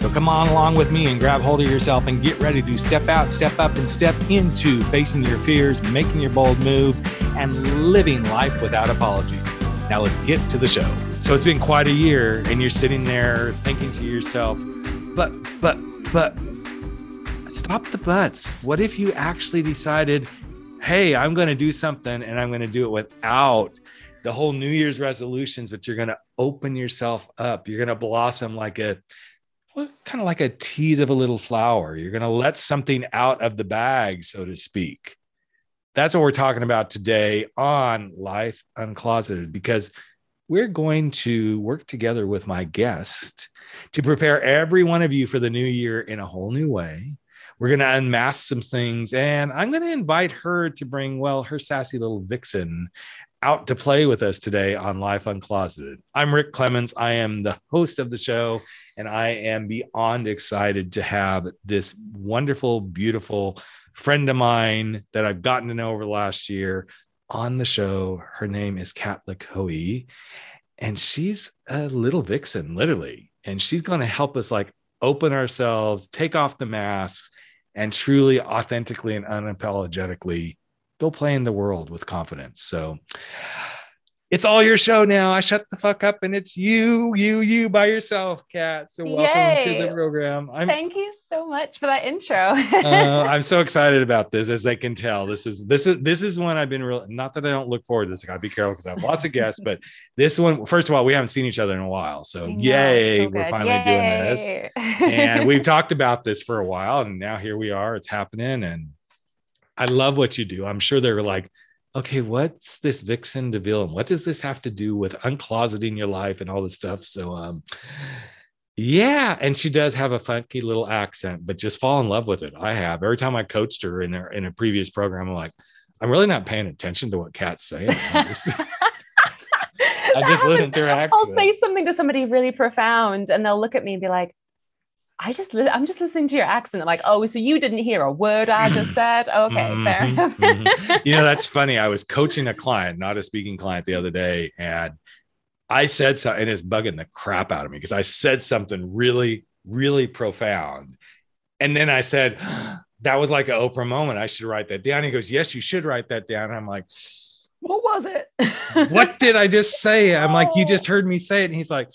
So come on along with me and grab hold of yourself and get ready to step out, step up, and step into facing your fears, making your bold moves, and living life without apologies. Now let's get to the show. So it's been quite a year, and you're sitting there thinking to yourself, but, but, but, stop the buts. What if you actually decided, hey, I'm going to do something and I'm going to do it without the whole New Year's resolutions, but you're going to open yourself up. You're going to blossom like a kind of like a tease of a little flower. You're going to let something out of the bag, so to speak. That's what we're talking about today on Life Uncloseted, because we're going to work together with my guest to prepare every one of you for the new year in a whole new way. We're going to unmask some things, and I'm going to invite her to bring, well, her sassy little vixen out to play with us today on Life Uncloseted. I'm Rick Clemens. I am the host of the show, and I am beyond excited to have this wonderful, beautiful friend of mine that I've gotten to know over the last year on the show. Her name is Kat LaCoe, and she's a little vixen, literally. And she's going to help us like open ourselves, take off the masks, and truly, authentically, and unapologetically go play in the world with confidence. So it's all your show now. I shut the fuck up and it's you, you, you by yourself, Kat. So welcome Yay. to the program. I'm, Thank you so much for that intro. uh, I'm so excited about this, as they can tell. This is this is this is one I've been real. Not that I don't look forward to this. I gotta be careful because I have lots of guests, but this one, first of all, we haven't seen each other in a while. So yay, so we're finally yay. doing this. And we've talked about this for a while, and now here we are. It's happening, and I love what you do. I'm sure they're like okay, what's this Vixen de DeVille? What does this have to do with uncloseting your life and all this stuff? So, um, yeah, and she does have a funky little accent, but just fall in love with it. I have every time I coached her in a, in a previous program. I'm like, I'm really not paying attention to what Kat's saying. I just, I just listen to her accent. I'll say something to somebody really profound, and they'll look at me and be like, I just li- I'm just listening to your accent. I'm like, oh, so you didn't hear a word I just said? Okay, mm-hmm, fair enough. mm-hmm. You know, that's funny. I was coaching a client, not a speaking client, the other day, and I said something, and it's bugging the crap out of me because I said something really, really profound, and then I said, that was like an Oprah moment. I should write that down. He goes, yes, you should write that down. And I'm like. What was it? what did I just say? I'm like, you just heard me say it. And he's like,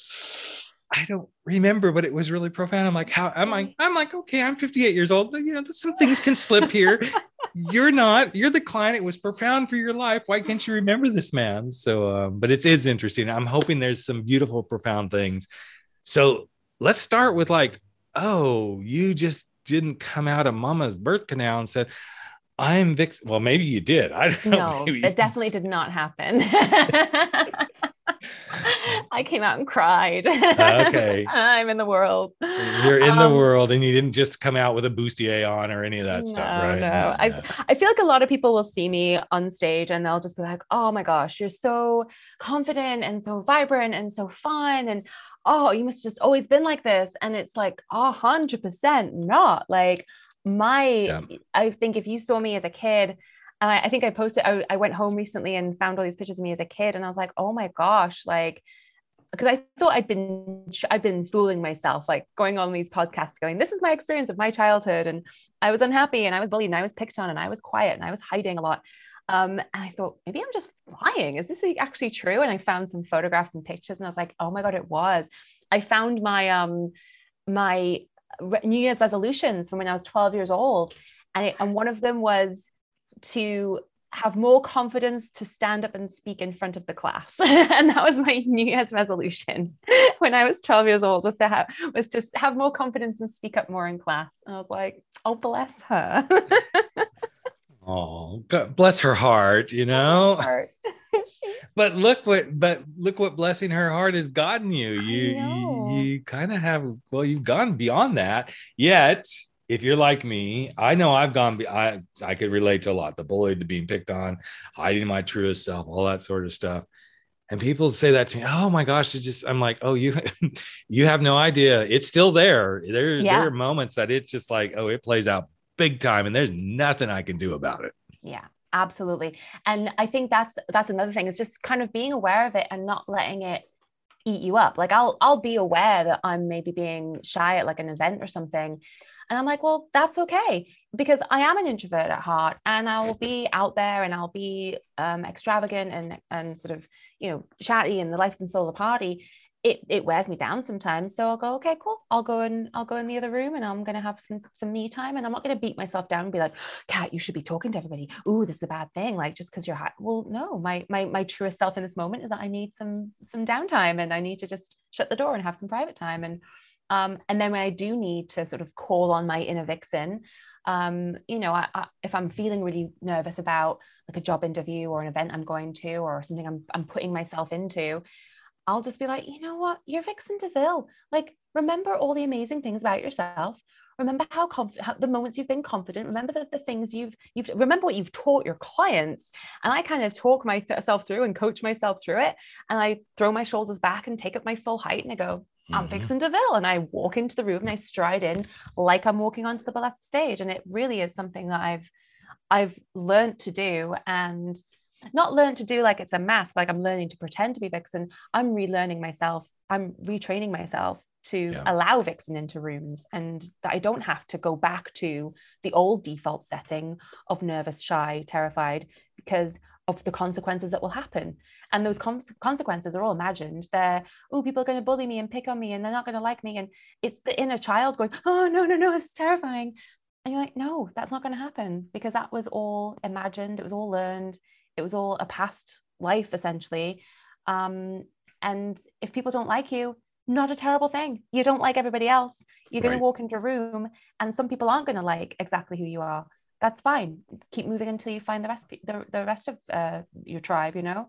I don't remember, but it was really profound. I'm like, how am I? I'm like, okay, I'm 58 years old, but you know, some things can slip here. you're not, you're the client. It was profound for your life. Why can't you remember this man? So, um, but it is interesting. I'm hoping there's some beautiful, profound things. So let's start with like, oh, you just didn't come out of mama's birth canal and said, I'm Vix. Well, maybe you did. I don't know. No, it definitely did not happen. I came out and cried. Okay. I'm in the world. You're in um, the world and you didn't just come out with a bustier on or any of that no, stuff, right? No. no. I, I feel like a lot of people will see me on stage and they'll just be like, oh my gosh, you're so confident and so vibrant and so fun. And oh, you must just always been like this. And it's like a hundred percent not like my, yeah. I think if you saw me as a kid, and I, I think I posted, I, I went home recently and found all these pictures of me as a kid. And I was like, oh my gosh, like, because I thought I'd been I'd been fooling myself, like going on these podcasts, going, "This is my experience of my childhood," and I was unhappy, and I was bullied, and I was picked on, and I was quiet, and I was hiding a lot. Um, and I thought maybe I'm just lying. Is this actually true? And I found some photographs and pictures, and I was like, "Oh my god, it was." I found my um my New Year's resolutions from when I was 12 years old, and, it, and one of them was to have more confidence to stand up and speak in front of the class. And that was my new year's resolution when i was 12 years old was to have was to have more confidence and speak up more in class. And i was like oh bless her. Oh God, bless her heart you know? heart. but look what but look what blessing her heart has gotten you. You you, you kind of have well you've gone beyond that yet if you're like me, I know I've gone. I I could relate to a lot. The bullied, the being picked on, hiding my truest self, all that sort of stuff. And people say that to me. Oh my gosh! It's just I'm like, oh, you you have no idea. It's still there. There yeah. there are moments that it's just like, oh, it plays out big time, and there's nothing I can do about it. Yeah, absolutely. And I think that's that's another thing. Is just kind of being aware of it and not letting it eat you up. Like I'll I'll be aware that I'm maybe being shy at like an event or something. And I'm like, well, that's okay because I am an introvert at heart and I will be out there and I'll be um, extravagant and, and sort of, you know, chatty and the life and soul of the party it it wears me down sometimes. So I'll go, okay, cool. I'll go and I'll go in the other room and I'm gonna have some some me time. And I'm not gonna beat myself down and be like, Kat, you should be talking to everybody. Ooh, this is a bad thing. Like just because you're hot. Well, no, my my my truest self in this moment is that I need some some downtime and I need to just shut the door and have some private time. And um, and then when I do need to sort of call on my inner vixen, um, you know, I, I, if I'm feeling really nervous about like a job interview or an event I'm going to or something I'm, I'm putting myself into, I'll just be like, you know what? You're Vixen DeVille. Like, remember all the amazing things about yourself. Remember how, conf- how the moments you've been confident. Remember the, the things you've you've remember what you've taught your clients. And I kind of talk myself through and coach myself through it. And I throw my shoulders back and take up my full height and I go, I'm mm-hmm. Vixen DeVille. And I walk into the room and I stride in like I'm walking onto the burlesque stage. And it really is something that I've I've learned to do. And not learned to do like it's a mask, like I'm learning to pretend to be Vixen. I'm relearning myself. I'm retraining myself to yeah. allow Vixen into rooms and that I don't have to go back to the old default setting of nervous, shy, terrified because of the consequences that will happen. And those con- consequences are all imagined. They're, oh, people are going to bully me and pick on me and they're not going to like me. And it's the inner child going, oh, no, no, no, this is terrifying. And you're like, no, that's not going to happen because that was all imagined. It was all learned it was all a past life essentially um, and if people don't like you not a terrible thing you don't like everybody else you're going to walk into a room and some people aren't going to like exactly who you are that's fine keep moving until you find the rest the, the rest of uh, your tribe you know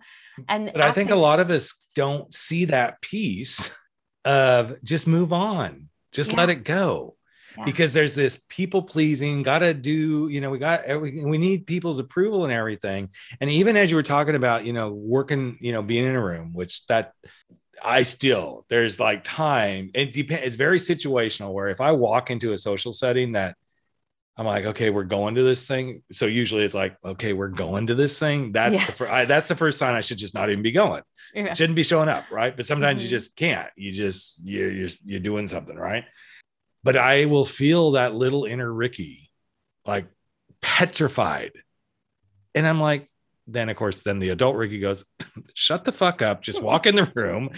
and but i think a lot of us don't see that piece of just move on just yeah. let it go because there's this people pleasing gotta do you know we got we need people's approval and everything and even as you were talking about you know working you know being in a room which that I still there's like time. It depends. It's very situational. Where if I walk into a social setting that I'm like, okay, we're going to this thing. So usually it's like, okay, we're going to this thing. That's yeah. the first. That's the first sign I should just not even be going. Yeah. Shouldn't be showing up, right? But sometimes mm-hmm. you just can't. You just you're, you're you're doing something, right? but I will feel that little inner Ricky like petrified. And I'm like, then of course, then the adult Ricky goes, shut the fuck up, just walk in the room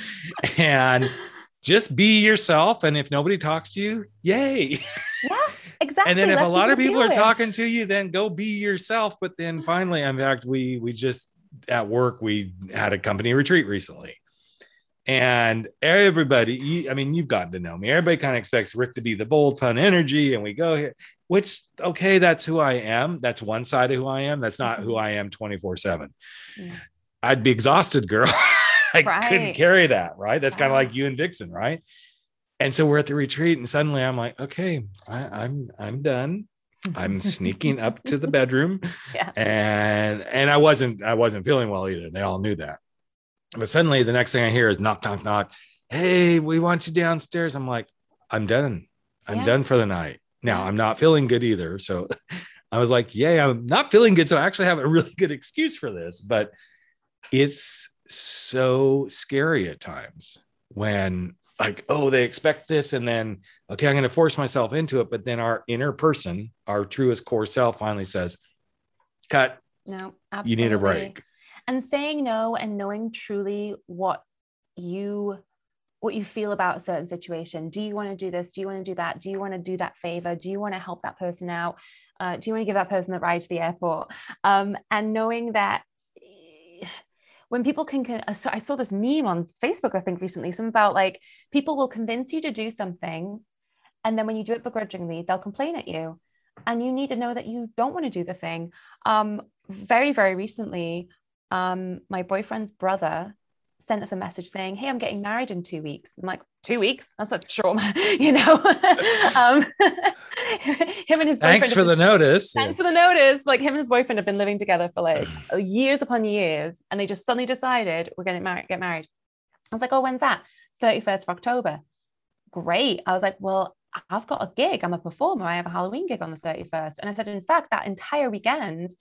and just be yourself. And if nobody talks to you, yay. Yeah, exactly. and then if Let a lot of people are it. talking to you, then go be yourself. But then finally, in fact, we we just at work, we had a company retreat recently and everybody, I mean, you've gotten to know me. Everybody kind of expects Rick to be the bold, fun energy, and we go here, which, okay, that's who I am. That's one side of who I am. That's not who mm-hmm. I am 24 7. I'd be exhausted, girl. I right. couldn't carry that, right? That's kind of like you and Vixen, right? And so we're at the retreat, and suddenly I'm like, okay, I, I'm I'm done. I'm sneaking up to the bedroom, yeah. and and I wasn't I wasn't feeling well either. They all knew that. But suddenly the next thing I hear is knock, knock, knock. Hey, we want you downstairs. I'm like, I'm done. I'm yeah. done for the night. Now I'm not feeling good either. So I was like, yeah, I'm not feeling good. So I actually have a really good excuse for this, but it's so scary at times when like, oh, they expect this. And then, okay, I'm going to force myself into it. But then our inner person, our truest core self finally says, cut. No, absolutely. you need a break and saying no and knowing truly what you what you feel about a certain situation do you want to do this do you want to do that do you want to do that favor do you want to help that person out uh, do you want to give that person the ride to the airport um, and knowing that when people can, can I saw this meme on Facebook, I think recently, something about like people will convince you to do something. And then when you do it begrudgingly, they'll complain at you. And you need to know that you don't want to do the thing. Um, very, very recently, um, my boyfriend's brother sent us a message saying, Hey, I'm getting married in two weeks. I'm like, two weeks? That's a trauma, you know. um, him and his thanks for the notice. Thanks for the notice. Like him and his boyfriend have been living together for like uh, years upon years, and they just suddenly decided we're going to marry, get married. I was like, oh, when's that? 31st of October. Great. I was like, well, I've got a gig. I'm a performer. I have a Halloween gig on the 31st. And I said, in fact, that entire weekend,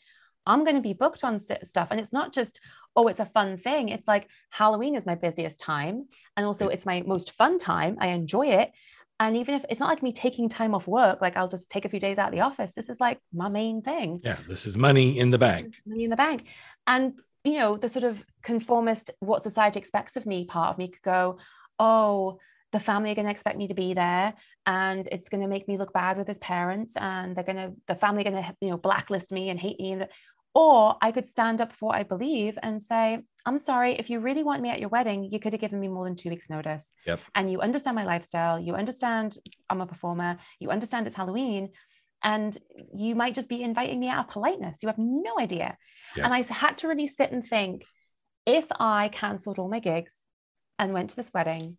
I'm going to be booked on stuff. And it's not just, oh, it's a fun thing. It's like Halloween is my busiest time. And also, it's my most fun time. I enjoy it. And even if it's not like me taking time off work, like I'll just take a few days out of the office. This is like my main thing. Yeah, this is money in the bank. Money in the bank. And, you know, the sort of conformist, what society expects of me part of me could go, oh, the family are going to expect me to be there and it's going to make me look bad with his parents and they're going to the family are going to you know blacklist me and hate me or i could stand up for what i believe and say i'm sorry if you really want me at your wedding you could have given me more than two weeks notice yep. and you understand my lifestyle you understand i'm a performer you understand it's halloween and you might just be inviting me out of politeness you have no idea yep. and i had to really sit and think if i cancelled all my gigs and went to this wedding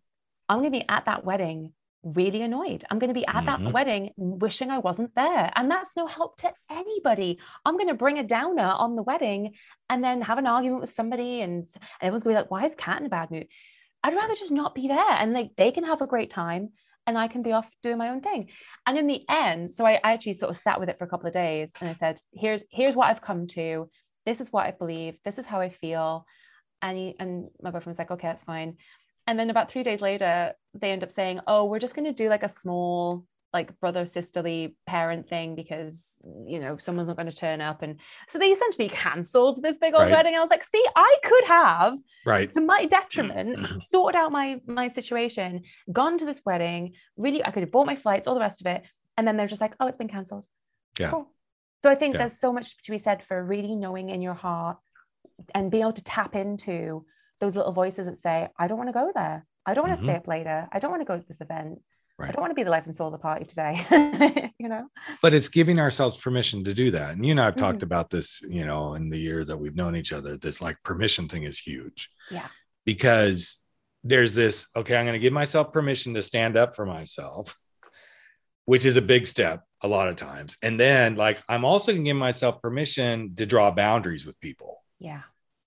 I'm going to be at that wedding really annoyed. I'm going to be at mm-hmm. that wedding wishing I wasn't there. And that's no help to anybody. I'm going to bring a downer on the wedding and then have an argument with somebody and, and everyone's going to be like, why is Kat in a bad mood? I'd rather just not be there and like they can have a great time and I can be off doing my own thing. And in the end, so I, I actually sort of sat with it for a couple of days and I said, here's here's what I've come to. This is what I believe. This is how I feel. And he, and my boyfriend was like, okay, that's fine and then about three days later they end up saying oh we're just going to do like a small like brother sisterly parent thing because you know someone's not going to turn up. And so they essentially cancelled this big old right. wedding. I was like see i could have right. to my detriment mm-hmm. sorted out my my situation gone to this wedding really i could have bought my flights all the rest of it. And then they're just like oh it's been cancelled. Yeah. Cool. so i think yeah. there's so much to be said for really knowing in your heart and being able to tap into those little voices that say, I don't want to go there. I don't want to mm-hmm. stay up later. I don't want to go to this event. Right. I don't want to be the life and soul of the party today. you know? But it's giving ourselves permission to do that. And you and I have mm-hmm. talked about this, you know, in the year that we've known each other. This like permission thing is huge. Yeah. Because there's this, okay, I'm going to give myself permission to stand up for myself, which is a big step a lot of times. And then like I'm also going to give myself permission to draw boundaries with people. Yeah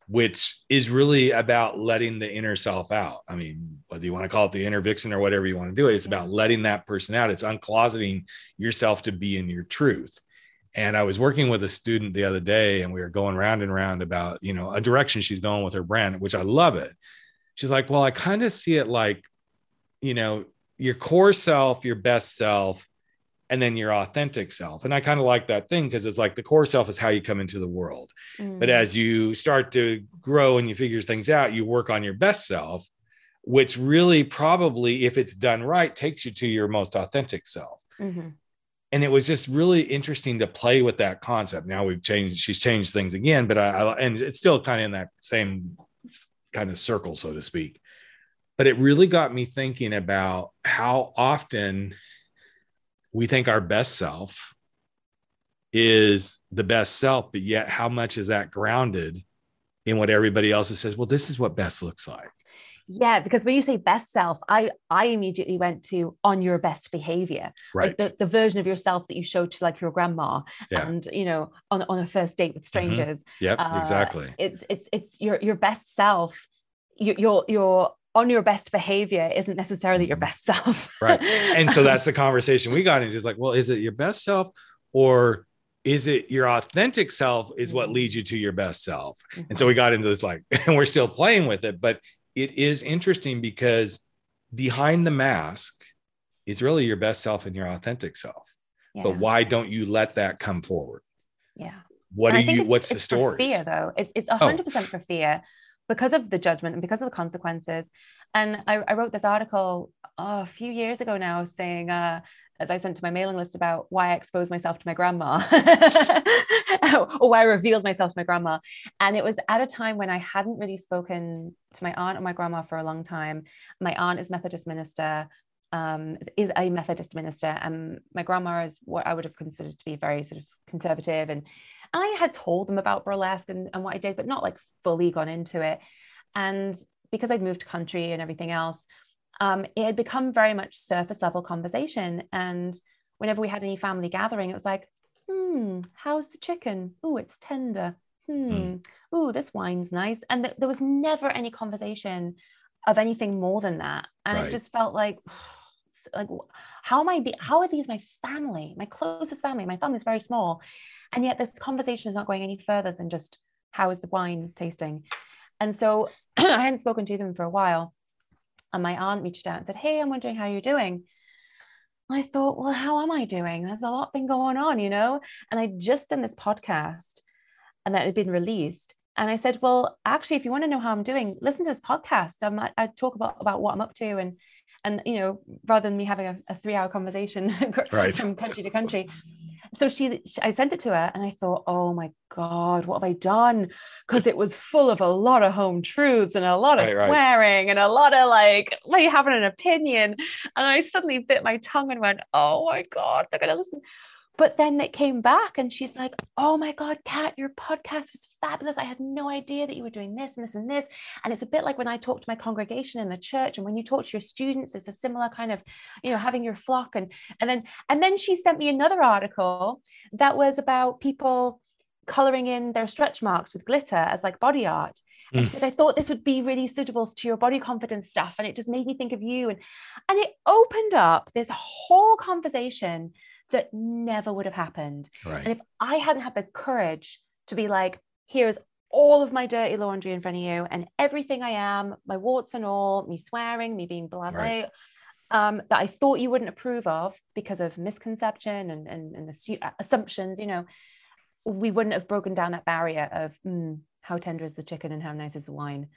which is really about letting the inner self out. I mean, whether you want to call it the inner vixen or whatever you want to do it, it's about letting that person out. It's uncloseting yourself to be in your truth. And I was working with a student the other day and we were going round and round about, you know, a direction she's going with her brand, which I love it. She's like, well, I kind of see it like, you know, your core self, your best self, and then your authentic self. And I kind of like that thing because it's like the core self is how you come into the world. Mm. But as you start to grow and you figure things out, you work on your best self, which really probably, if it's done right, takes you to your most authentic self. Mm-hmm. And it was just really interesting to play with that concept. Now we've changed, she's changed things again, but I, I and it's still kind of in that same kind of circle, so to speak. But it really got me thinking about how often we think our best self is the best self, but yet how much is that grounded in what everybody else says? Well, this is what best looks like. Yeah, because when you say best self, I I immediately went to on your best behavior, right? Like the, the version of yourself that you show to like your grandma, yeah. and you know on on a first date with mm-hmm. strangers. Mm-hmm. Yep, uh, exactly. It's it's it's your your best self. Your your your on your best behavior isn't necessarily your mm-hmm. best self. right. And so that's the conversation we got into. Is like, well, is it your best self or is it your authentic self is what leads you to your best self? Mm-hmm. And so we got into this like, and we're still playing with it, but it is interesting because behind the mask is really your best self and your authentic self. Yeah. But why don't you let that come forward? Yeah. What and are you? What's the story? Fear, though. It's it's a hundred percent for fear because of the judgment and because of the consequences. And I, I wrote this article oh, a few years ago now saying, uh, that I sent to my mailing list about why I exposed myself to my grandma or why I revealed myself to my grandma. And it was at a time when I hadn't really spoken to my aunt or my grandma for a long time. My aunt is Methodist minister, um, is a Methodist minister, and my grandma is what I would have considered to be very sort of conservative. And I had told them about burlesque and, and what I did, but not like fully gone into it. And because I'd moved country and everything else, um, it had become very much surface level conversation. And whenever we had any family gathering, it was like, hmm, how's the chicken? Oh, it's tender. Hmm. Mm. Oh, this wine's nice. And th- there was never any conversation of anything more than that. And right. it just felt like, like, how am I? Be- how are these my family, my closest family? My family is very small, and yet this conversation is not going any further than just how is the wine tasting. And so I hadn't spoken to them for a while, and my aunt reached out and said, "Hey, I'm wondering how you're doing." I thought, well, how am I doing? There's a lot been going on, you know? And I just done this podcast and that had been released. And I said, well, actually, if you want to know how I'm doing, listen to this podcast. I'm, I talk about, about what I'm up to and, and, you know, rather than me having a, a three hour conversation right. from country to country, so she, she, I sent it to her and I thought, oh my God, what have I done? Because it was full of a lot of home truths and a lot of right, swearing right. and a lot of like, like having an opinion. And I suddenly bit my tongue and went, oh my God, they're going to listen. But then it came back and she's like, Oh my God, Kat, your podcast was fabulous. I had no idea that you were doing this and this and this. And it's a bit like when I talk to my congregation in the church and when you talk to your students, it's a similar kind of, you know, having your flock. And and then and then she sent me another article that was about people coloring in their stretch marks with glitter as like body art. And she mm. said, I thought this would be really suitable to your body confidence stuff. And it just made me think of you. And and it opened up this whole conversation that never would have happened. Right. And if I hadn't had the courage to be like, here's all of my dirty laundry in front of you and everything I am, my warts and all, me swearing, me being blasé, right. um, that I thought you wouldn't approve of because of misconception and, and, and assu- assumptions, you know, we wouldn't have broken down that barrier of mm, how tender is the chicken and how nice is the wine.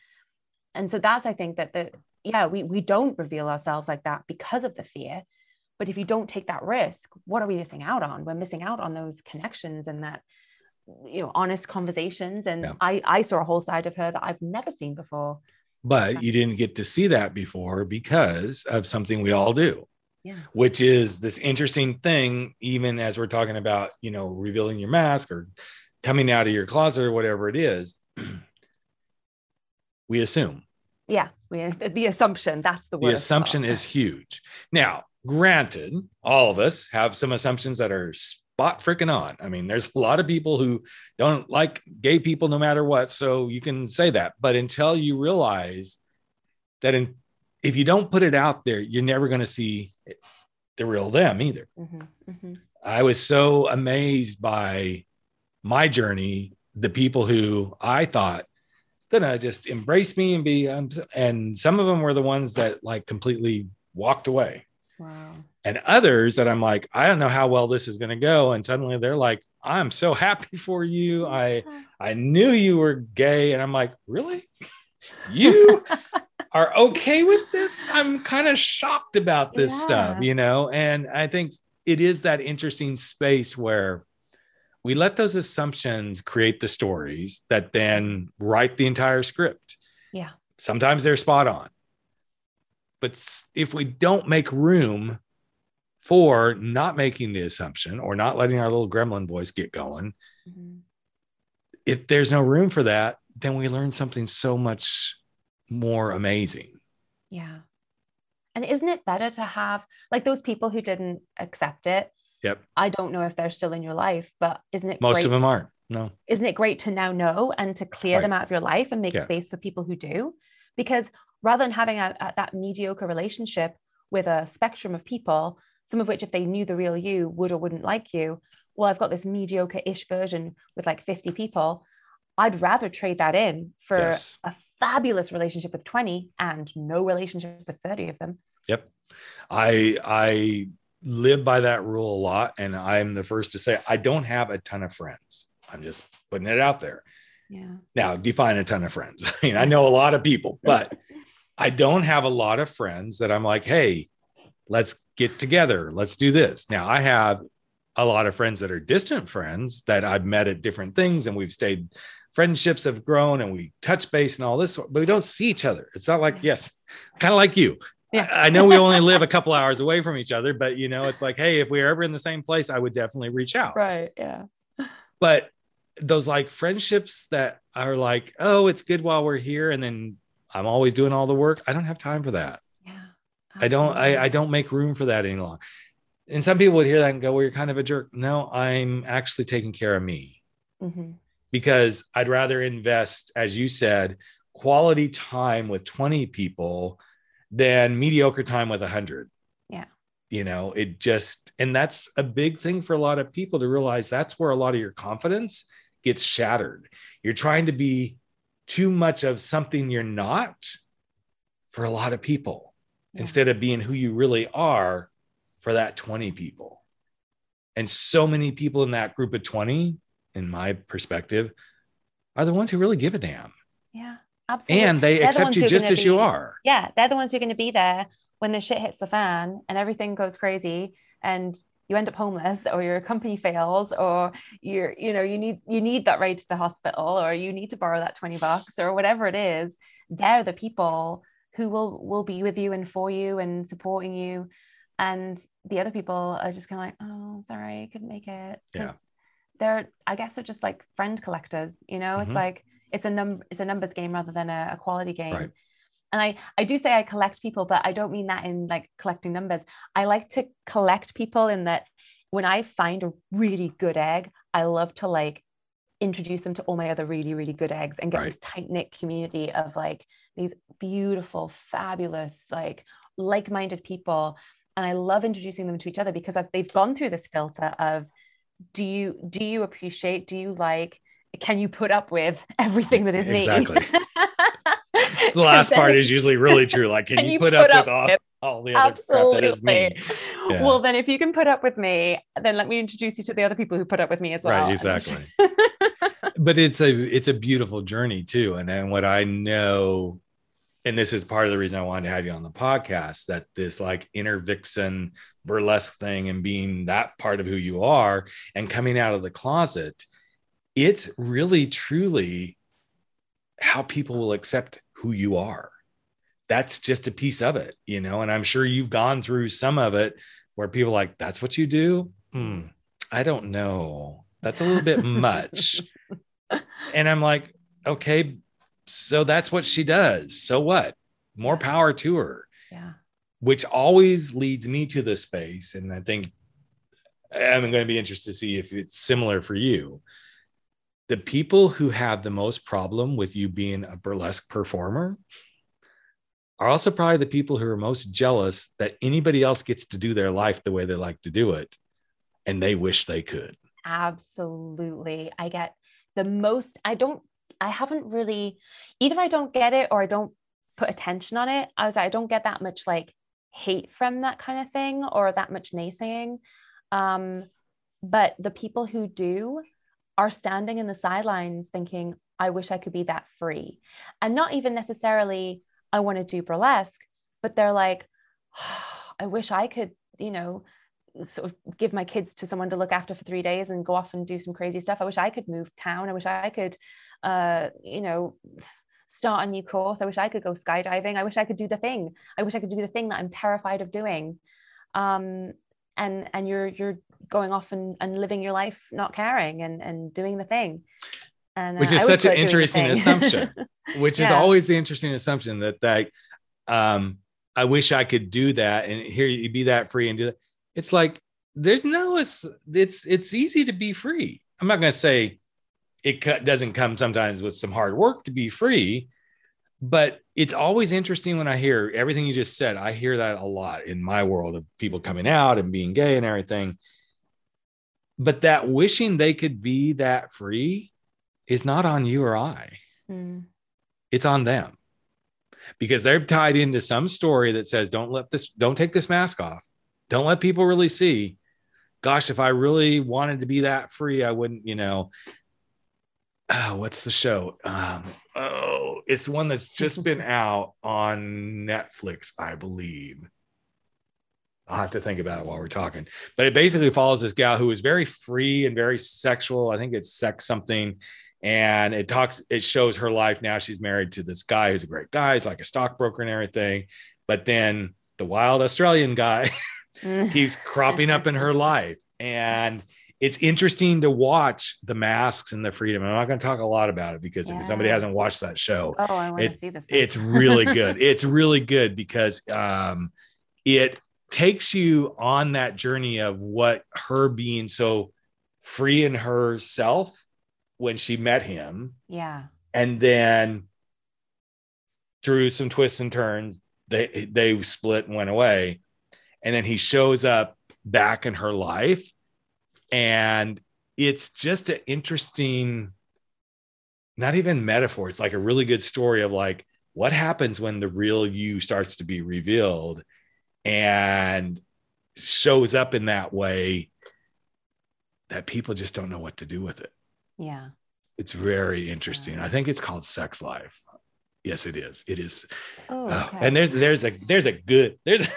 And so that's, I think that the, yeah, we, we don't reveal ourselves like that because of the fear but if you don't take that risk, what are we missing out on? We're missing out on those connections and that, you know, honest conversations. And yeah. I, I saw a whole side of her that I've never seen before. But you didn't get to see that before because of something we all do. Yeah. Which is this interesting thing, even as we're talking about, you know, revealing your mask or coming out of your closet or whatever it is, we assume. Yeah, we, the assumption that's the word. The assumption is huge. Now, Granted, all of us have some assumptions that are spot freaking on. I mean, there's a lot of people who don't like gay people no matter what. So you can say that. But until you realize that in, if you don't put it out there, you're never going to see the real them either. Mm-hmm, mm-hmm. I was so amazed by my journey, the people who I thought gonna just embrace me and be, um, and some of them were the ones that like completely walked away. Wow. And others that I'm like, I don't know how well this is going to go. And suddenly they're like, I'm so happy for you. I I knew you were gay. And I'm like, really? You are okay with this? I'm kind of shocked about this yeah. stuff, you know? And I think it is that interesting space where we let those assumptions create the stories that then write the entire script. Yeah. Sometimes they're spot on. But if we don't make room for not making the assumption or not letting our little gremlin voice get going, mm-hmm. if there's no room for that, then we learn something so much more amazing. Yeah. And isn't it better to have like those people who didn't accept it? Yep. I don't know if they're still in your life, but isn't it most of them aren't? No. Isn't it great to now know and to clear right. them out of your life and make yeah. space for people who do? Because rather than having a, a, that mediocre relationship with a spectrum of people, some of which, if they knew the real you, would or wouldn't like you. Well, I've got this mediocre ish version with like 50 people. I'd rather trade that in for yes. a fabulous relationship with 20 and no relationship with 30 of them. Yep. I, I, live by that rule a lot and i'm the first to say i don't have a ton of friends i'm just putting it out there yeah now define a ton of friends i mean i know a lot of people but I don't have a lot of friends that I'm like, hey, let's get together. Let's do this. Now, I have a lot of friends that are distant friends that I've met at different things and we've stayed, friendships have grown and we touch base and all this, but we don't see each other. It's not like, yes, kind of like you. Yeah. I, know we only live a couple hours away from each other, but you know, it's like, hey, if we are ever in the same place, I would definitely reach out. Right. Yeah. But those like friendships that are like, oh, it's good while we're here. And then I'm always doing all the work. I don't have time for that. Yeah. I don't I, I don't make room for that any longer. and some people would hear that and go, well, you're kind of a jerk. No, I'm actually taking care of me Mhm. because I'd rather invest, as you said, quality time with 20 people than mediocre time with 100. Yeah. You know, it just, and that's a big thing for a lot of people to realize that's where a lot of your confidence gets shattered. You're trying to be too much of something you're not for a lot of people Yeah. instead of being who you really are for that 20 people. And so many people in that group of 20, in my perspective, are the ones who really give a damn. Yeah. Absolutely. And they They're the accept ones you just as you are. yeah, they're the ones who are going to be there when the shit hits the fan and everything goes crazy and you end up homeless or your company fails or you're you know you need you need that ride to the hospital or you need to borrow that 20 bucks or whatever it is they're the people who will will be with you and for you and supporting you and the other people are just kind of like oh sorry I couldn't make it Yeah. they're I guess they're just like friend collectors you know Mhm. it's like it's a number it's a numbers game rather than a, a quality game Right. And I I do say I collect people, but I don't mean that in like collecting numbers. I like to collect people in that when I find a really good egg, I love to like introduce them to all my other really really good eggs and get Right. this tight knit community of like these beautiful, fabulous, like like-minded people. And I love introducing them to each other because I've, they've gone through this filter of do you do you appreciate do you like can you put up with everything that is me Exactly. The last part is usually really true. Like, can, Can you, you put, put up up with all, with- all the other crap that is me? Yeah. Well, then if you can put up with me, then let me introduce you to the other people who put up with me as well. Right, exactly. but it's a it's a beautiful journey too and then what i know and this is part of the reason i wanted to have you on the podcast that this like inner vixen burlesque thing and being that part of who you are and coming out of the closet it's really truly how people will accept who you are that's just a piece of it you know and i'm sure you've gone through some of it where people are like that's what you do Hmm, i don't know that's a little bit much and I'm like, okay, so that's what she does. So what? More power to her, yeah. which always leads me to the space. And I think I'm going to be interested to see if it's similar for you. The people who have the most problem with you being a burlesque performer are also probably the people who are most jealous that anybody else gets to do their life the way they like to do it. And they wish they could. Absolutely. I get the most, I don't, I haven't really, either I don't get it or I don't put attention on it. I was, I don't get that much like hate from that kind of thing or that much naysaying. Um, but the people who do are standing in the sidelines thinking, I wish I could be that free. And not even necessarily, I want to do burlesque, but they're like, I wish I could, you know, sort of give my kids to someone to look after for three days and go off and do some crazy stuff. I wish I could move town. I wish I could, uh, you know, start a new course. I wish I could go skydiving. I wish I could do the thing. I wish I could do the thing that I'm terrified of doing. Um, and and you're you're going off and, and living your life not caring and and doing the thing. And Which uh, is I such an quit doing the interesting assumption. which is always the interesting assumption that that um i wish i could do that and here you be that free and do that. It's like there's no it's it's it's easy to be free. I'm not going to say it doesn't come sometimes with some hard work to be free but it's always interesting when i hear everything you just said. I hear that a lot in my world of people coming out and being gay and everything but that wishing they could be that free is not on you or i. Mm, it's on them. Because they've tied into some story that says don't let this don't take this mask off. Don't let people really see gosh if i really wanted to be that free i wouldn't you know. Oh, what's the show? Um oh it's one that's just been out on netflix i believe I'll have to think about it while we're talking. But it basically follows this gal who is very free and very sexual. I think it's sex something. And it talks, it shows her life now. She's married to this guy who's a great guy. He's like a stockbroker and everything. But then the wild Australian guy keeps cropping up in her life. And it's interesting to watch the masks and the freedom. I'm not going to talk a lot about it because if somebody hasn't watched that show, Oh, I want It- to see this. it's really good. It's really good because um, it takes you on that journey of what her being so free in herself when she met him. Yeah. And then through some twists and turns, they they split and went away. And then he shows up back in her life. And it's just an interesting, not even metaphor. It's like a really good story of like what happens when the real you starts to be revealed and shows up in that way that people just don't know what to do with it. Yeah. It's very interesting. I think it's called Sex Life. Yes, it is. It is. Oh, Oh, okay. and there's there's a there's a good there's a,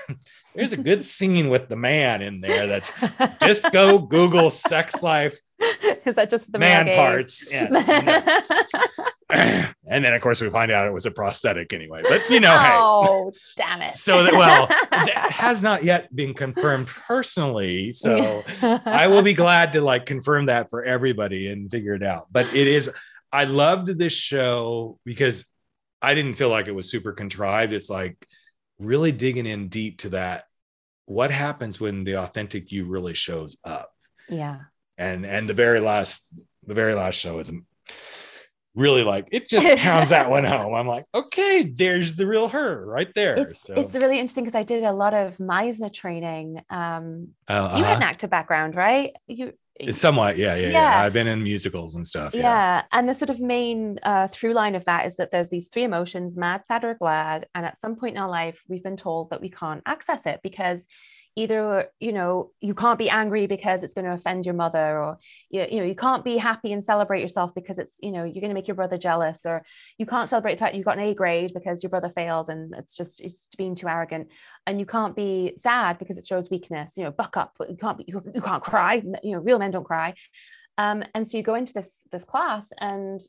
there's a good scene with the man in there that's just go Google sex life Is that just the man male gaze? parts. And, and then of course we find out it was a prosthetic anyway. But you know, hey. oh, damn it. So that well, that has not yet been confirmed personally. So I will be glad to like confirm that for everybody and figure it out. But it is, I loved this show because I didn't feel like it was super contrived. It's like really digging in deep to that. What happens when the authentic you really shows up? yeah. And and the very last, the very last show is really like it just pounds that one home. I'm like, okay, there's the real her right there. It's, so it's really interesting because I did a lot of Meisner training. Um, uh, You had uh-huh. an active background, right? You, It's somewhat, yeah, yeah, yeah, Yeah. I've been in musicals and stuff. yeah. And the sort of main uh, through line of that is that there's these three emotions mad, sad, or glad. And at some point in our life, we've been told that we can't access it because either you know you can't be angry because it's going to offend your mother or you, you know you can't be happy and celebrate yourself because it's you know you're going to make your brother jealous or you can't celebrate the fact you got an a grade because your brother failed and it's just it's being too arrogant. And you can't be sad because it shows weakness you know buck up. You can't be you, you can't cry. You know real men don't cry. Um, and so you go into this this class and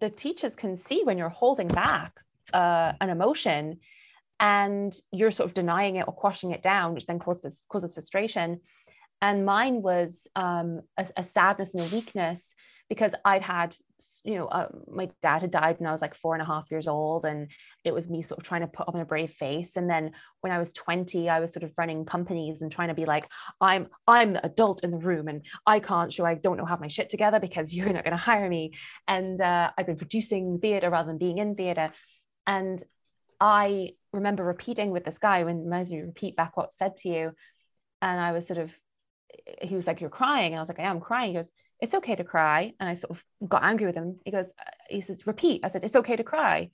the teachers can see when you're holding back uh, an emotion and you're sort of denying it or quashing it down which then causes causes frustration and mine was um, a, a sadness and a weakness because I'd had, you know, uh, my dad had died when I was like four and a half years old, and it was me sort of trying to put on a brave face. And then when I was 20, I was sort of running companies and trying to be like, I'm I'm the adult in the room, and I can't show I don't know have my shit together because you're not going to hire me. And uh, I've been producing theater rather than being in theater, and I remember repeating with this guy when Meisner repeat back what's said to you, and I was sort of he was like, You're crying. And I was like, I am crying. He goes, It's okay to cry. And I sort of got angry with him. He goes, He says, Repeat. I said, It's okay to cry.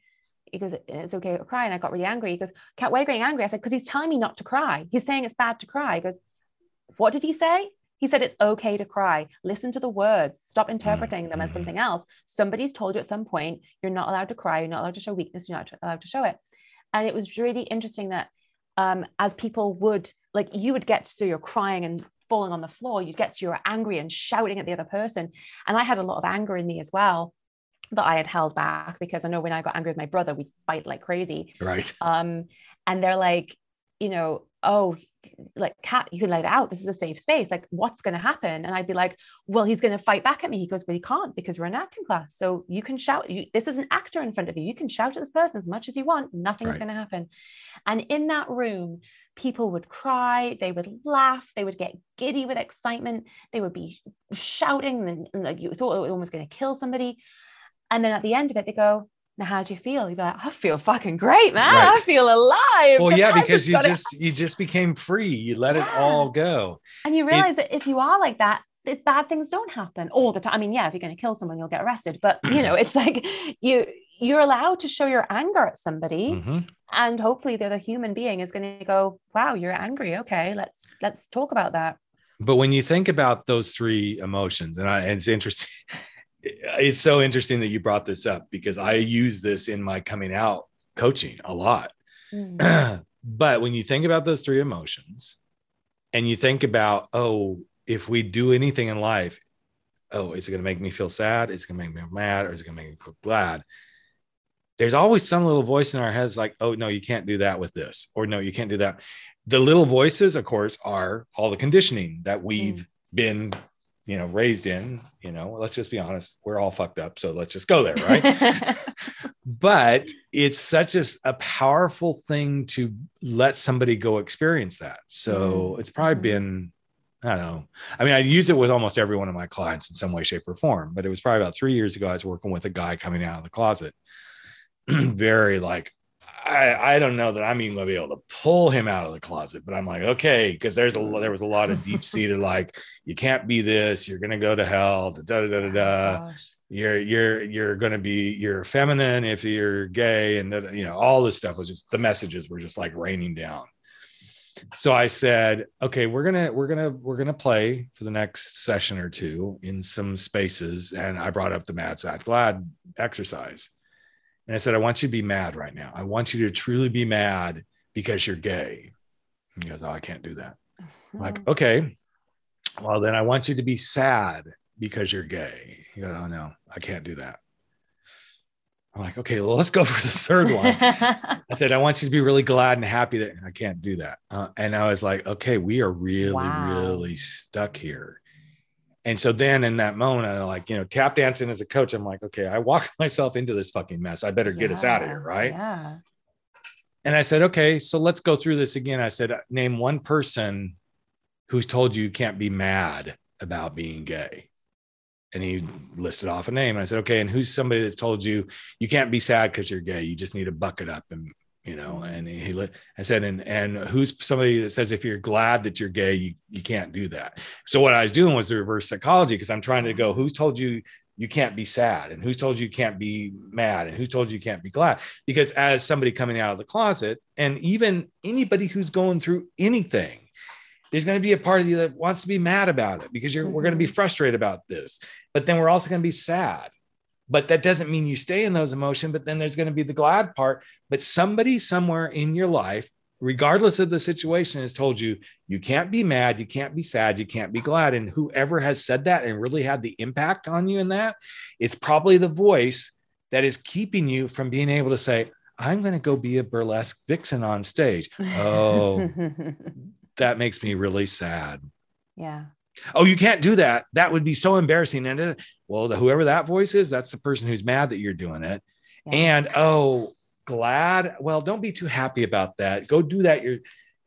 He goes, It's okay to cry. And I got really angry. He goes, Can't why are you getting angry? I said, Because he's telling me not to cry. He's saying it's bad to cry. He goes, What did he say? He said, It's okay to cry. Listen to the words. Stop interpreting them as Mhm. something else. Somebody's told you at some point, you're not allowed to cry. You're not allowed to show weakness. You're not allowed to show it. And it was really interesting that um, as people would, like, you would get to you're crying and falling on the floor, you'd get to you're angry and shouting at the other person. And I had a lot of anger in me as well that I had held back because I know when I got angry with my brother, we'd fight like crazy. Right. Um, and they're like, you know, oh, like Kat, you can let it out. This is a safe space. Like, what's going to happen? And I'd be like, well, he's going to fight back at me. He goes, but he can't because we're in acting class. So you can shout. You, this is an actor in front of you. You can shout at this person as much as you want. Nothing's Right. going to happen. And in that room, people would cry. They would laugh. They would get giddy with excitement. They would be shouting and, and like you thought it was almost going to kill somebody. And then at the end of it, they go, now how do you feel? You'd be like, I feel fucking great, man. I feel alive. Well, yeah, I because you got it just you just became free. You let it all go. and you realize that if you are like that, that bad things don't happen all the time. I mean, yeah, if you're going to kill someone, you'll get arrested. But you know, it's like you you're allowed to show your anger at somebody, Mhm. and hopefully the other human being is going to go, "Wow, you're angry. Okay, let's let's talk about that." But when you think about those three emotions, and, I, and it's interesting, it's so interesting that you brought this up because I use this in my coming out coaching a lot. Mm. but when you think about those three emotions and you think about, oh, if we do anything in life, oh, is it going to make me feel sad? Is it going to make me mad? Or is it going to make me feel glad? There's always some little voice in our heads like, oh, no, you can't do that with this. Or no, you can't do that. The little voices, of course, are all the conditioning that we've been, you know, raised in. You know, let's just be honest, we're all fucked up. So let's just go there, right? but it's such a, a powerful thing to let somebody go experience that. So mm-hmm. it's probably mm-hmm. been, I don't know. I mean, I use it with almost every one of my clients in some way, shape, or form. But it was probably about three years ago. I was working with a guy coming out of the closet, very like, I, I don't know that I'm even gonna be able to pull him out of the closet, but I'm like, okay, because there's a there was a lot of deep seated like, you can't be this, you're gonna go to hell, da da da da oh da. Oh, you're you're you're going to be you're feminine if you're gay and you know all this stuff was just the messages were just like raining down. So i said okay we're gonna we're gonna we're gonna play for the next session or two in some spaces and i brought up the mad sad glad exercise and i said i want you to be mad right now i want you to truly be mad because you're gay and he goes oh i can't do that like okay well then i want you to be sad because you're gay. You go, oh no, I can't do that. I'm like, okay, well, let's go for the third one. I said, I want you to be really glad and happy that I can't do that. Uh, and I was like, okay, we are really, wow. really stuck here. And so then in that moment, I like, you know, tap dancing as a coach, I'm like, okay, I walked myself into this fucking mess. I better get yeah, us out of here. Right. Yeah. And I said, okay, so let's go through this again. I said, name one person who's told you you can't be mad about being gay and he listed off a name. I said, okay, and who's somebody that's told you you can't be sad because you're gay? You just need to buck it up, and you know. And he, I said, and and who's somebody that says if you're glad that you're gay, you you can't do that. So what I was doing was the reverse psychology because I'm trying to go, who's told you you can't be sad, and who's told you you can't be mad, and who told you you can't be glad? Because as somebody coming out of the closet, and even anybody who's going through anything there's going to be a part of you that wants to be mad about it because mm-hmm. we're going to be mm-hmm. frustrated about this. But then we're also going to be sad. But that doesn't mean you stay in those emotions. But then there's going to be the glad part. But somebody somewhere in your life, regardless of the situation, has told you you can't be mad, you can't be sad, you can't be glad. And whoever has said that and really had the impact on you in that, it's probably the voice that is keeping you from being able to say, I'm going to go be a burlesque vixen on stage. Oh, that makes me really sad. Yeah. Oh, you can't do that. That would be so embarrassing. And well, the, whoever that voice is, that's the person who's mad that you're doing it. Yeah. And oh, glad. Well, don't be too happy about that. Go do that. You're.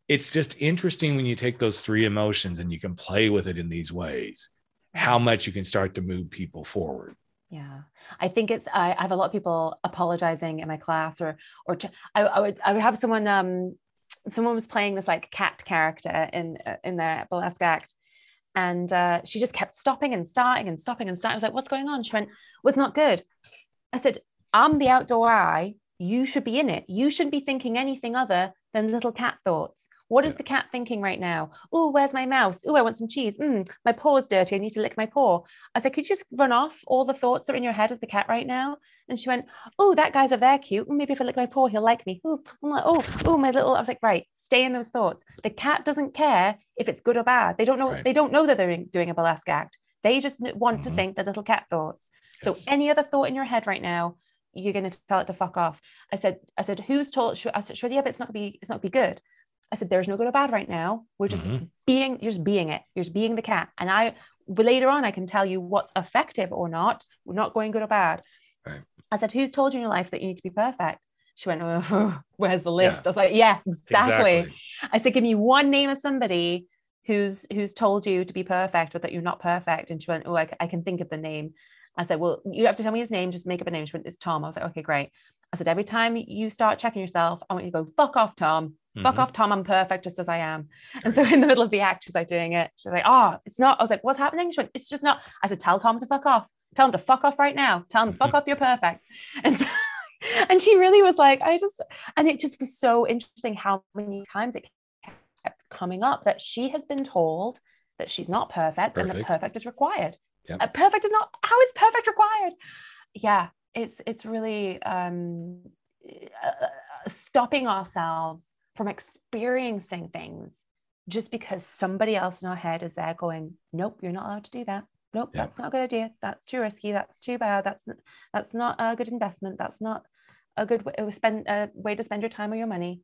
It's just interesting when you take those three emotions and you can play with it in these ways. How much you can start to move people forward. Yeah, I think it's. I, I have a lot of people apologizing in my class, or or I, I would I would have someone um someone was playing this like cat character in uh, in their burlesque act and uh, she just kept stopping and starting and stopping and starting. I was like, "What's going on?" She went, "Was well, not good." I said, "I'm the outdoor eye. You should be in it. You shouldn't be thinking anything other than little cat thoughts. What is the cat thinking right now? Oh, where's my mouse? Oh, I want some cheese. Mm, my paw's dirty. I need to lick my paw. I said, could you just run off all the thoughts that are in your head of the cat right now? And she went, oh, that guy's a very cute. Maybe if I lick my paw, he'll like me. Ooh, I'm like, oh, oh, my little. I was like, right, stay in those thoughts. The cat doesn't care if it's good or bad. They don't know. Right. They don't know that they're doing a burlesque act. They just want mm-hmm. to think the little cat thoughts. Yes. So any other thought in your head right now, you're going to tell it to fuck off. I said, I said, who's told? I said, sure, yeah, but it's not gonna be, it's not gonna be good. I said, there's no good or bad right now. We're just mm-hmm. being, you're just being it. You're just being the cat. And I, later on, I can tell you what's effective or not. We're not going good or bad. Right. I said, who's told you in your life that you need to be perfect? She went, oh, where's the list? Yeah. I was like, yeah, exactly. exactly. I said, give me one name of somebody who's who's told you to be perfect or that you're not perfect. And she went, oh, I, I can think of the name. I said, well, you have to tell me his name. Just make up a name. She went, it's Tom. I was like, okay, great. I said, every time you start checking yourself, I want you to go, fuck off, Tom. Mm-hmm. Fuck off, Tom. I'm perfect just as I am. And so in the middle of the act, she's like doing it. She's like, oh, it's not. I was like, what's happening? She went, it's just not. I said, tell Tom to fuck off. Tell him to fuck off right now. Tell him, fuck mm-hmm. off, you're perfect. And so, and she really was like, I just, and it just was so interesting how many times it kept coming up that she has been told that she's not perfect, perfect. and that perfect is required. Yep. Uh, perfect is not, how is perfect required? Yeah, it's it's really um, uh, uh, stopping ourselves from experiencing things just because somebody else in our head is there going, nope, you're not allowed to do that. Nope, yeah. that's not a good idea. That's too risky. That's too bad. That's that's not a good investment. That's not a good way, uh, spend, a way to spend your time or your money.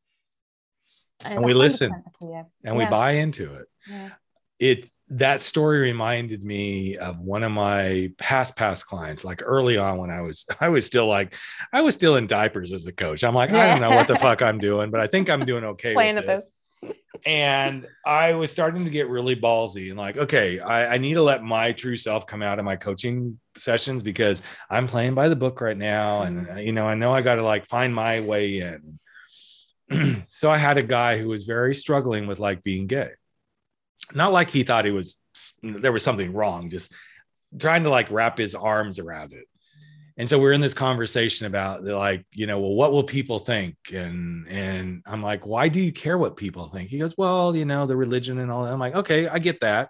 And, and we listen and yeah. we buy into it. Yeah. It that story reminded me of one of my past past clients like early on when i was i was still like i was still in diapers as a coach i'm like i don't know what the fuck i'm doing but i think i'm doing okay Playing with this. this. and i was starting to get really ballsy and like okay I, I need to let my true self come out of my coaching sessions because i'm playing by the book right now and mm-hmm. you know i know i got to like find my way in so i had a guy who was very struggling with like being gay not like he thought he was there was something wrong just trying to like wrap his arms around it. And so we're in this conversation about like you know well what will people think? And and i'm like why do you care what people think? He goes well you know the religion and all that. I'm like okay i get that.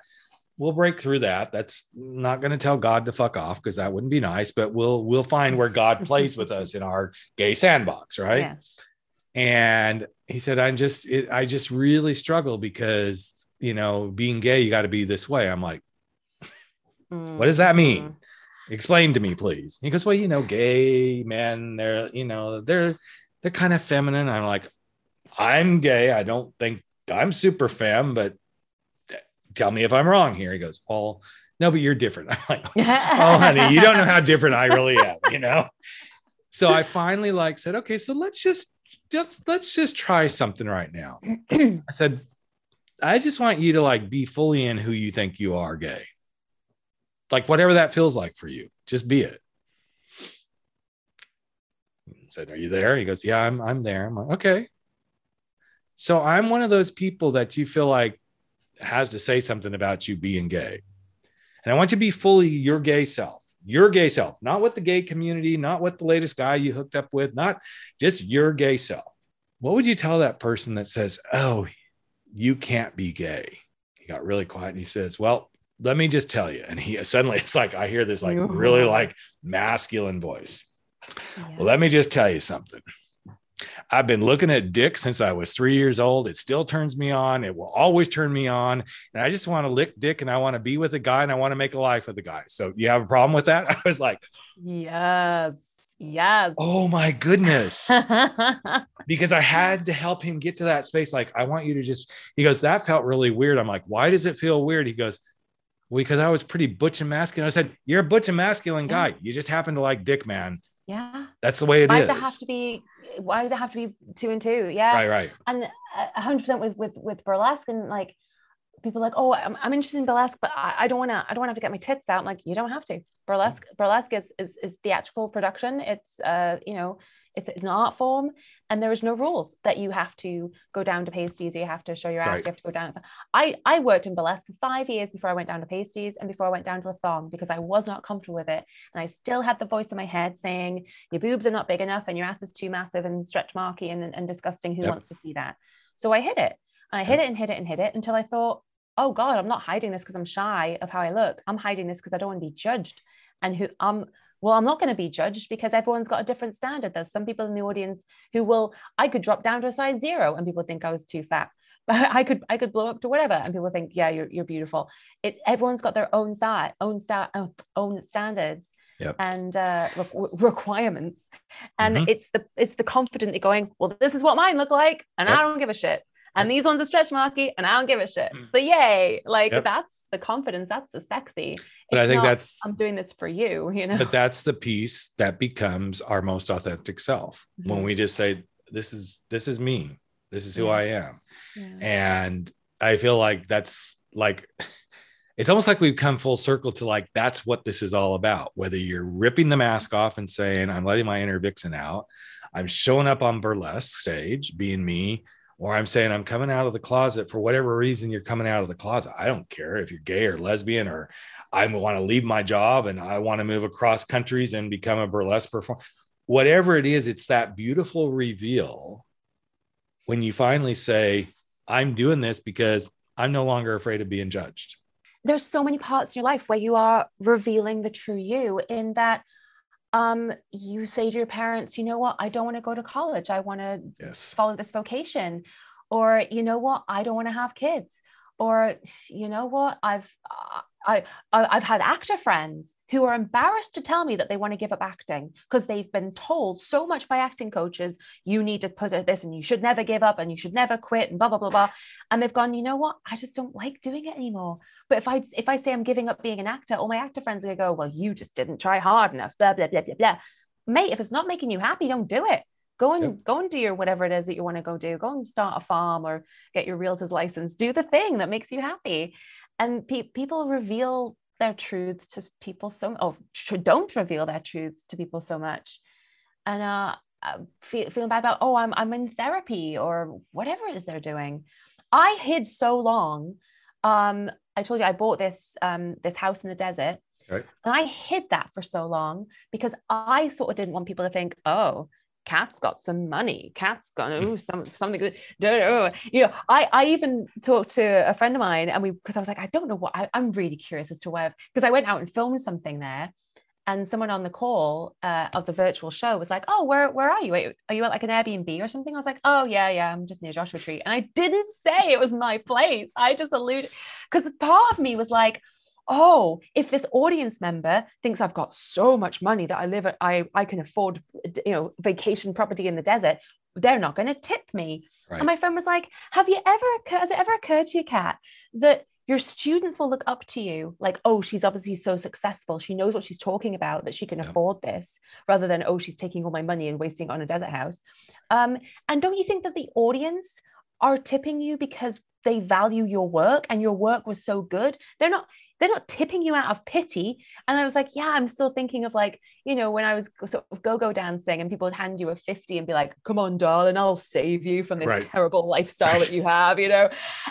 We'll break through that. That's not going to tell god to fuck off because that wouldn't be nice but we'll we'll find where god plays with us in our gay sandbox right? Yeah. and he said i'm just it, i just really struggle because you know, being gay, you got to be this way. I'm like, mm-hmm. what does that mean? Mm-hmm. Explain to me, please. He goes, well, you know, gay men, they're, you know, they're, they're kind of feminine. I'm like, I'm gay. I don't think I'm super femme, but tell me if I'm wrong here. He goes, well, no, but you're different. I'm like, oh, honey, you don't know how different I really am, you know? So I finally like said, okay, so let's just, just let's just try something right now. I said, I just want you to like be fully in who you think you are gay. Like whatever that feels like for you, just be it. I said, Are you there? He goes, Yeah, I'm I'm there. I'm like, okay. So I'm one of those people that you feel like has to say something about you being gay. And I want you to be fully your gay self, your gay self, not with the gay community, not with the latest guy you hooked up with, not just your gay self. What would you tell that person that says, Oh, you can't be gay. He got really quiet and he says, Well, let me just tell you. And he suddenly, it's like I hear this like really like masculine voice. Yeah. Well, let me just tell you something. I've been looking at dick since I was three years old. It still turns me on. It will always turn me on. And I just want to lick dick and I want to be with a guy and I want to make a life with a guy. So you have a problem with that? I was like, Yes. Yes. Oh my goodness. because I had to help him get to that space. Like, I want you to just, he goes, that felt really weird. I'm like, why does it feel weird? He goes, well, because I was pretty butch and masculine. I said, You're a butch and masculine guy. You just happen to like dick, man. Yeah. That's the way it why is. Does it have to be why does it have to be two and two? Yeah. Right, right. And hundred percent with with with burlesque and like people like, oh, I'm, I'm interested in burlesque, but I, I don't want to, I don't want to have to get my tits out. I'm like, you don't have to. Burlesque, burlesque is, is, is theatrical production. It's, uh, you know, it's, it's an art form and there is no rules that you have to go down to pasties or you have to show your ass. Right. You have to go down. I, I worked in burlesque for five years before I went down to pasties and before I went down to a thong because I was not comfortable with it. And I still had the voice in my head saying your boobs are not big enough and your ass is too massive and stretch marky and, and disgusting. Who yep. wants to see that? So I hid it. And I hid it and hid it and hid it until I thought, oh God, I'm not hiding this because I'm shy of how I look. I'm hiding this because I don't want to be judged. And who I'm well, I'm not going to be judged because everyone's got a different standard. There's some people in the audience who will, I could drop down to a size zero and people think I was too fat. But I could I could blow up to whatever and people think, yeah, you're, you're beautiful. It everyone's got their own side, own star, uh, own standards. Yep. and uh, re- requirements and mm-hmm. it's the it's the confidently going well this is what mine look like and yep. i don't give a shit and these ones are stretch marky and I don't give a shit. Mm. But yay, like yep. that's the confidence, that's the sexy. But it's I think not, that's I'm doing this for you, you know. But that's the piece that becomes our most authentic self mm-hmm. when we just say, This is this is me, this is who yeah. I am. Yeah. And I feel like that's like it's almost like we've come full circle to like that's what this is all about. Whether you're ripping the mask off and saying, I'm letting my inner vixen out, I'm showing up on burlesque stage, being me, or I'm saying I'm coming out of the closet for whatever reason you're coming out of the closet. I don't care if you're gay or lesbian or I want to leave my job and I want to move across countries and become a burlesque performer. Whatever it is, it's that beautiful reveal when you finally say, I'm doing this because I'm no longer afraid of being judged. There's so many parts in your life where you are revealing the true you in that um, you say to your parents, you know what, I don't want to go to college. I want to yes. follow this vocation. Or, you know what, I don't want to have kids. or you know what i've uh, I, I've had actor friends who are embarrassed to tell me that they want to give up acting because they've been told so much by acting coaches, you need to put this and you should never give up and you should never quit and blah, blah, blah, blah. And they've gone, you know what? I just don't like doing it anymore. But if I if I say I'm giving up being an actor, all my actor friends are gonna go, well, you just didn't try hard enough, blah, blah, blah, blah, blah. Mate, if it's not making you happy, don't do it go and yep. go and do your whatever it is that you want to go do go and start a farm or get your realtor's license do the thing that makes you happy and pe- people reveal their truth to people so oh don't reveal their truth to people so much. And uh, uh feel, feeling bad about oh I'm, I'm in therapy or whatever it is they're doing. I hid so long um i told you i bought this um this house in the desert. Right. and i hid that for so long because i sort of didn't want people to think oh Kat's got some money. Kat's got oh, some something. Good. You know, I I even talked to a friend of mine, and we because I was like, I don't know what I, am really curious as to where because I went out and filmed something there, and someone on the call uh, of the virtual show was like, "Oh, where where are you? Are you at like an Airbnb or something?" I was like, "Oh yeah, yeah, I'm just near Joshua Tree," and I didn't say it was my place. I just alluded because part of me was like oh, if this audience member thinks I've got so much money that I live I, I can afford, you know, vacation property in the desert, they're not going to tip me. Right. And my friend was like, have you ever, has it ever occurred to you, Kat, that your students will look up to you like, oh, she's obviously so successful. She knows what she's talking about, that she can afford this, rather than, oh, she's taking all my money and wasting it on a desert house. Um, and don't you think that the audience are tipping you because they value your work and your work was so good? They're not, they're not tipping you out of pity. And I was like, yeah, I'm still thinking of like, you know, when I was sort of go-go dancing and people would hand you a 50 and be like, come on, darling, I'll save you from this right. terrible lifestyle that you have, you know?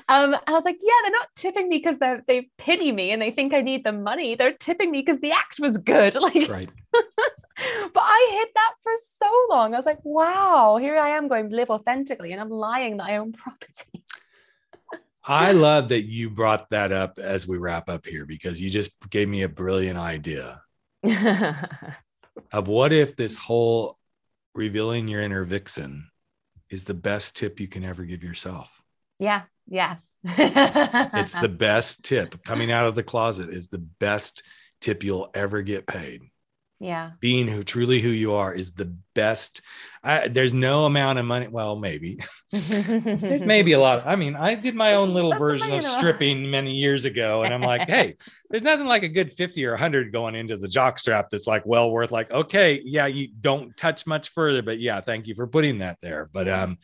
Um, I was like, yeah, they're not tipping me because they they pity me and they think I need the money. They're tipping me because the act was good. Like, right. but I hid that for so long. I was like, wow, here I am going to live authentically and I'm lying that I own property. I love that you brought that up as we wrap up here because you just gave me a brilliant idea of what if this whole revealing your inner vixen is the best tip you can ever give yourself. Yeah. Yes. it's the best tip. Coming out of the closet is the best tip you'll ever get paid yeah. Being who truly who you are is the best. I, there's no amount of money well maybe. There's maybe a lot. I mean i did my own little That's version of stripping many years ago and i'm like hey there's nothing like a good 50 or 100 going into the jock strap that's like well worth like okay yeah you don't touch much further but yeah thank you for putting that there. But um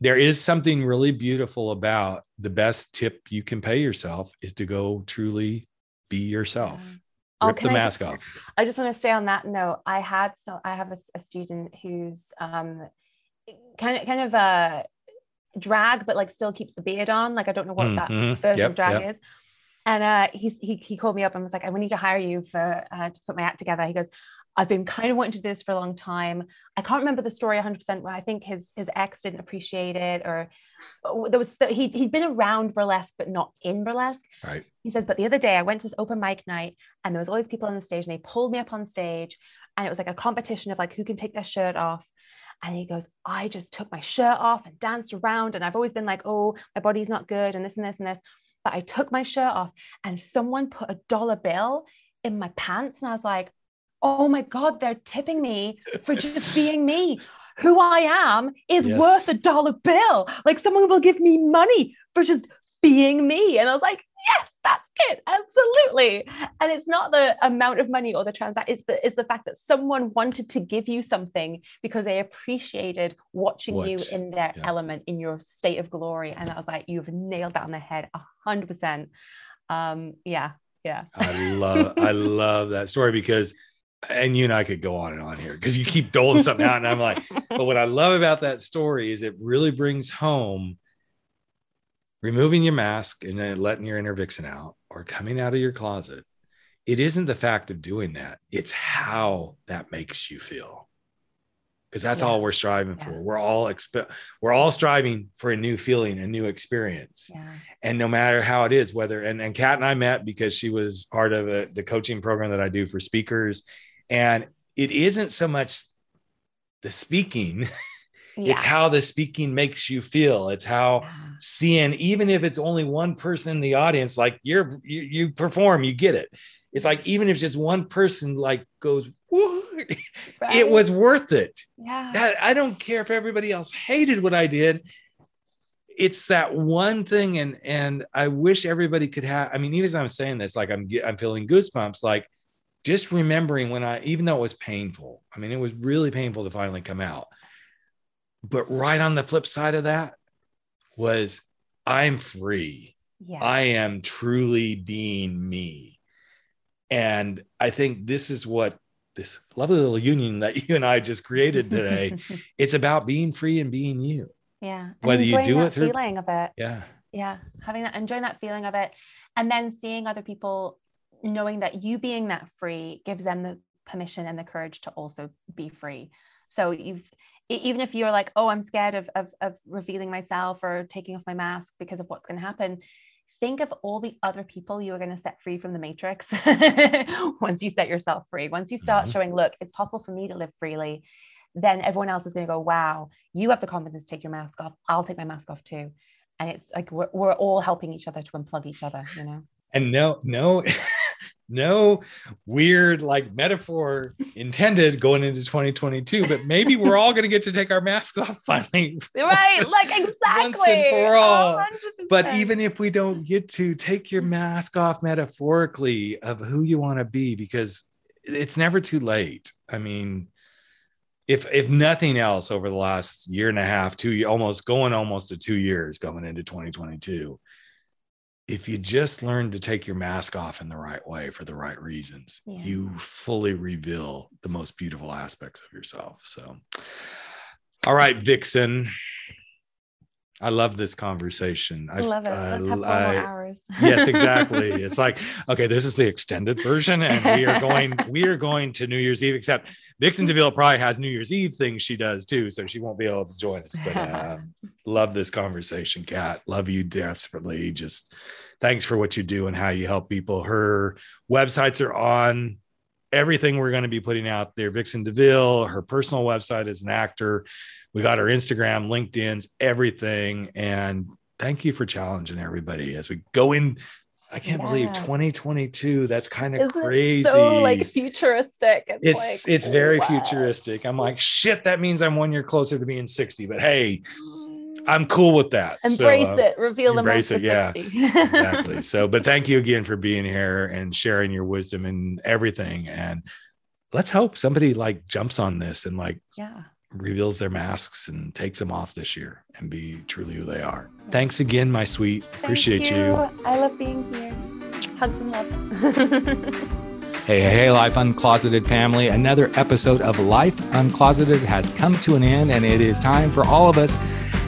there is something really beautiful about the best tip you can pay yourself is to go truly be yourself. Yeah Oh, Rip the mask just, off. I just want to say on that note, I had so I have a, a student who's um, kind of kind of a drag, but like still keeps the beard on. Like I don't know what mm-hmm. that version yep, of drag yep. is. And uh, he, he he called me up and was like, I need to hire you for uh, to put my act together. He goes, I've been kind of wanting to do this for a long time. I can't remember the story 100%, but I think his his ex didn't appreciate it, or oh, there was he he'd been around burlesque but not in burlesque. Right. He says, but the other day I went to this open mic night and there was all these people on the stage and they pulled me up on stage and it was like a competition of like who can take their shirt off. And he goes, I just took my shirt off and danced around. And I've always been like, oh, my body's not good and this and this and this. But I took my shirt off and someone put a dollar bill in my pants. And I was like, oh my God, they're tipping me for just being me. Who I am is yes. worth a dollar bill. Like someone will give me money for just being me. And I was like, yes, that's it. Absolutely. And it's not the amount of money or the transaction, it's the, it's the fact that someone wanted to give you something because they appreciated watching what? you in their yeah. element, in your state of glory. And I was like, you've nailed that on the head a hundred percent. Um, yeah. Yeah. I love, I love that story because and you and I could go on and on here because you keep doling something out. And I'm like, but what I love about that story is it really brings home removing your mask and then letting your inner vixen out or coming out of your closet. It isn't the fact of doing that, it's how that makes you feel. Because that's yeah. all we're striving yeah. for. We're all exp- we're all striving for a new feeling, a new experience. Yeah. And no matter how it is, whether and, and Kat and I met because she was part of a, the coaching program that I do for speakers and it isn't so much the speaking, Yeah. It's how the speaking makes you feel. It's how Yeah. seeing, even if it's only one person in the audience, like you're you, you perform, you get it. It's like even if just one person like goes, Woo, it was worth it. yeah. That I don't care if everybody else hated what I did. It's that one thing, and and I wish everybody could have. I mean, even as I'm saying this, like I'm I'm feeling goosebumps. Like just remembering when I, even though it was painful. I mean, it was really painful to finally come out. But right on the flip side of that was I'm free. yeah. I am truly being me. And I think this is what this lovely little union that you and I just created today. it's about being free and being you. yeah. And Whether you do it through- feeling of it. Yeah. yeah having that enjoying that feeling of it and then seeing other people knowing that you being that free gives them the permission and the courage to also be free. So you've even if you're like oh i'm scared of of, of revealing myself or taking off my mask because of what's going to happen think of all the other people you are going to set free from the matrix once you set yourself free. Once you start Mhm. showing look it's possible for me to live freely then everyone else is going to go wow you have the confidence to take your mask off. I'll take my mask off too. And it's like we're, we're all helping each other to unplug each other you know? And no, no, no weird like metaphor intended going into 2022, but maybe we're all going to get to take our masks off finally. right like exactly once and for all. 100%. But even if we don't get to take your mask off metaphorically of who you want to be, because it's never too late. I mean, if if nothing else, over the last year and a half, two almost going almost to two years going into 2022, if you just learn to take your mask off in the right way for the right reasons, Yeah. you fully reveal the most beautiful aspects of yourself. So, all right, Vixen. I love this conversation. I love it I- let's have four I- more hours yes, exactly. It's like, okay, this is the extended version, and we are going, we are going to New Year's Eve, except Vixen DeVille probably has New Year's Eve things she does too, so she won't be able to join us. But uh, love this conversation, Kat. Love you desperately. Just thanks for what you do and how you help people. Her websites are on everything we're going to be putting out there. Vixen DeVille, her personal website as an actor. We got her Instagram, LinkedIn's, everything. And thank you for challenging everybody as we go in. I can't believe 2022. That's kind of Isn't crazy. so like futuristic it's it's like, it's very what? futuristic. I'm like, shit, that means I'm one year closer to being 60. But hey, I'm cool with that. So, embrace uh, it reveal them embrace it, yeah. exactly. So, but thank you again for being here and sharing your wisdom and everything. And let's hope somebody like jumps on this and like yeah reveals their masks and takes them off this year and be truly who they are. Thanks again, my sweet. Thank Appreciate you. i love being here hugs and love Hey, hey, hey, Life Uncloseted family. Another episode of Life Uncloseted has come to an end, and it is time for all of us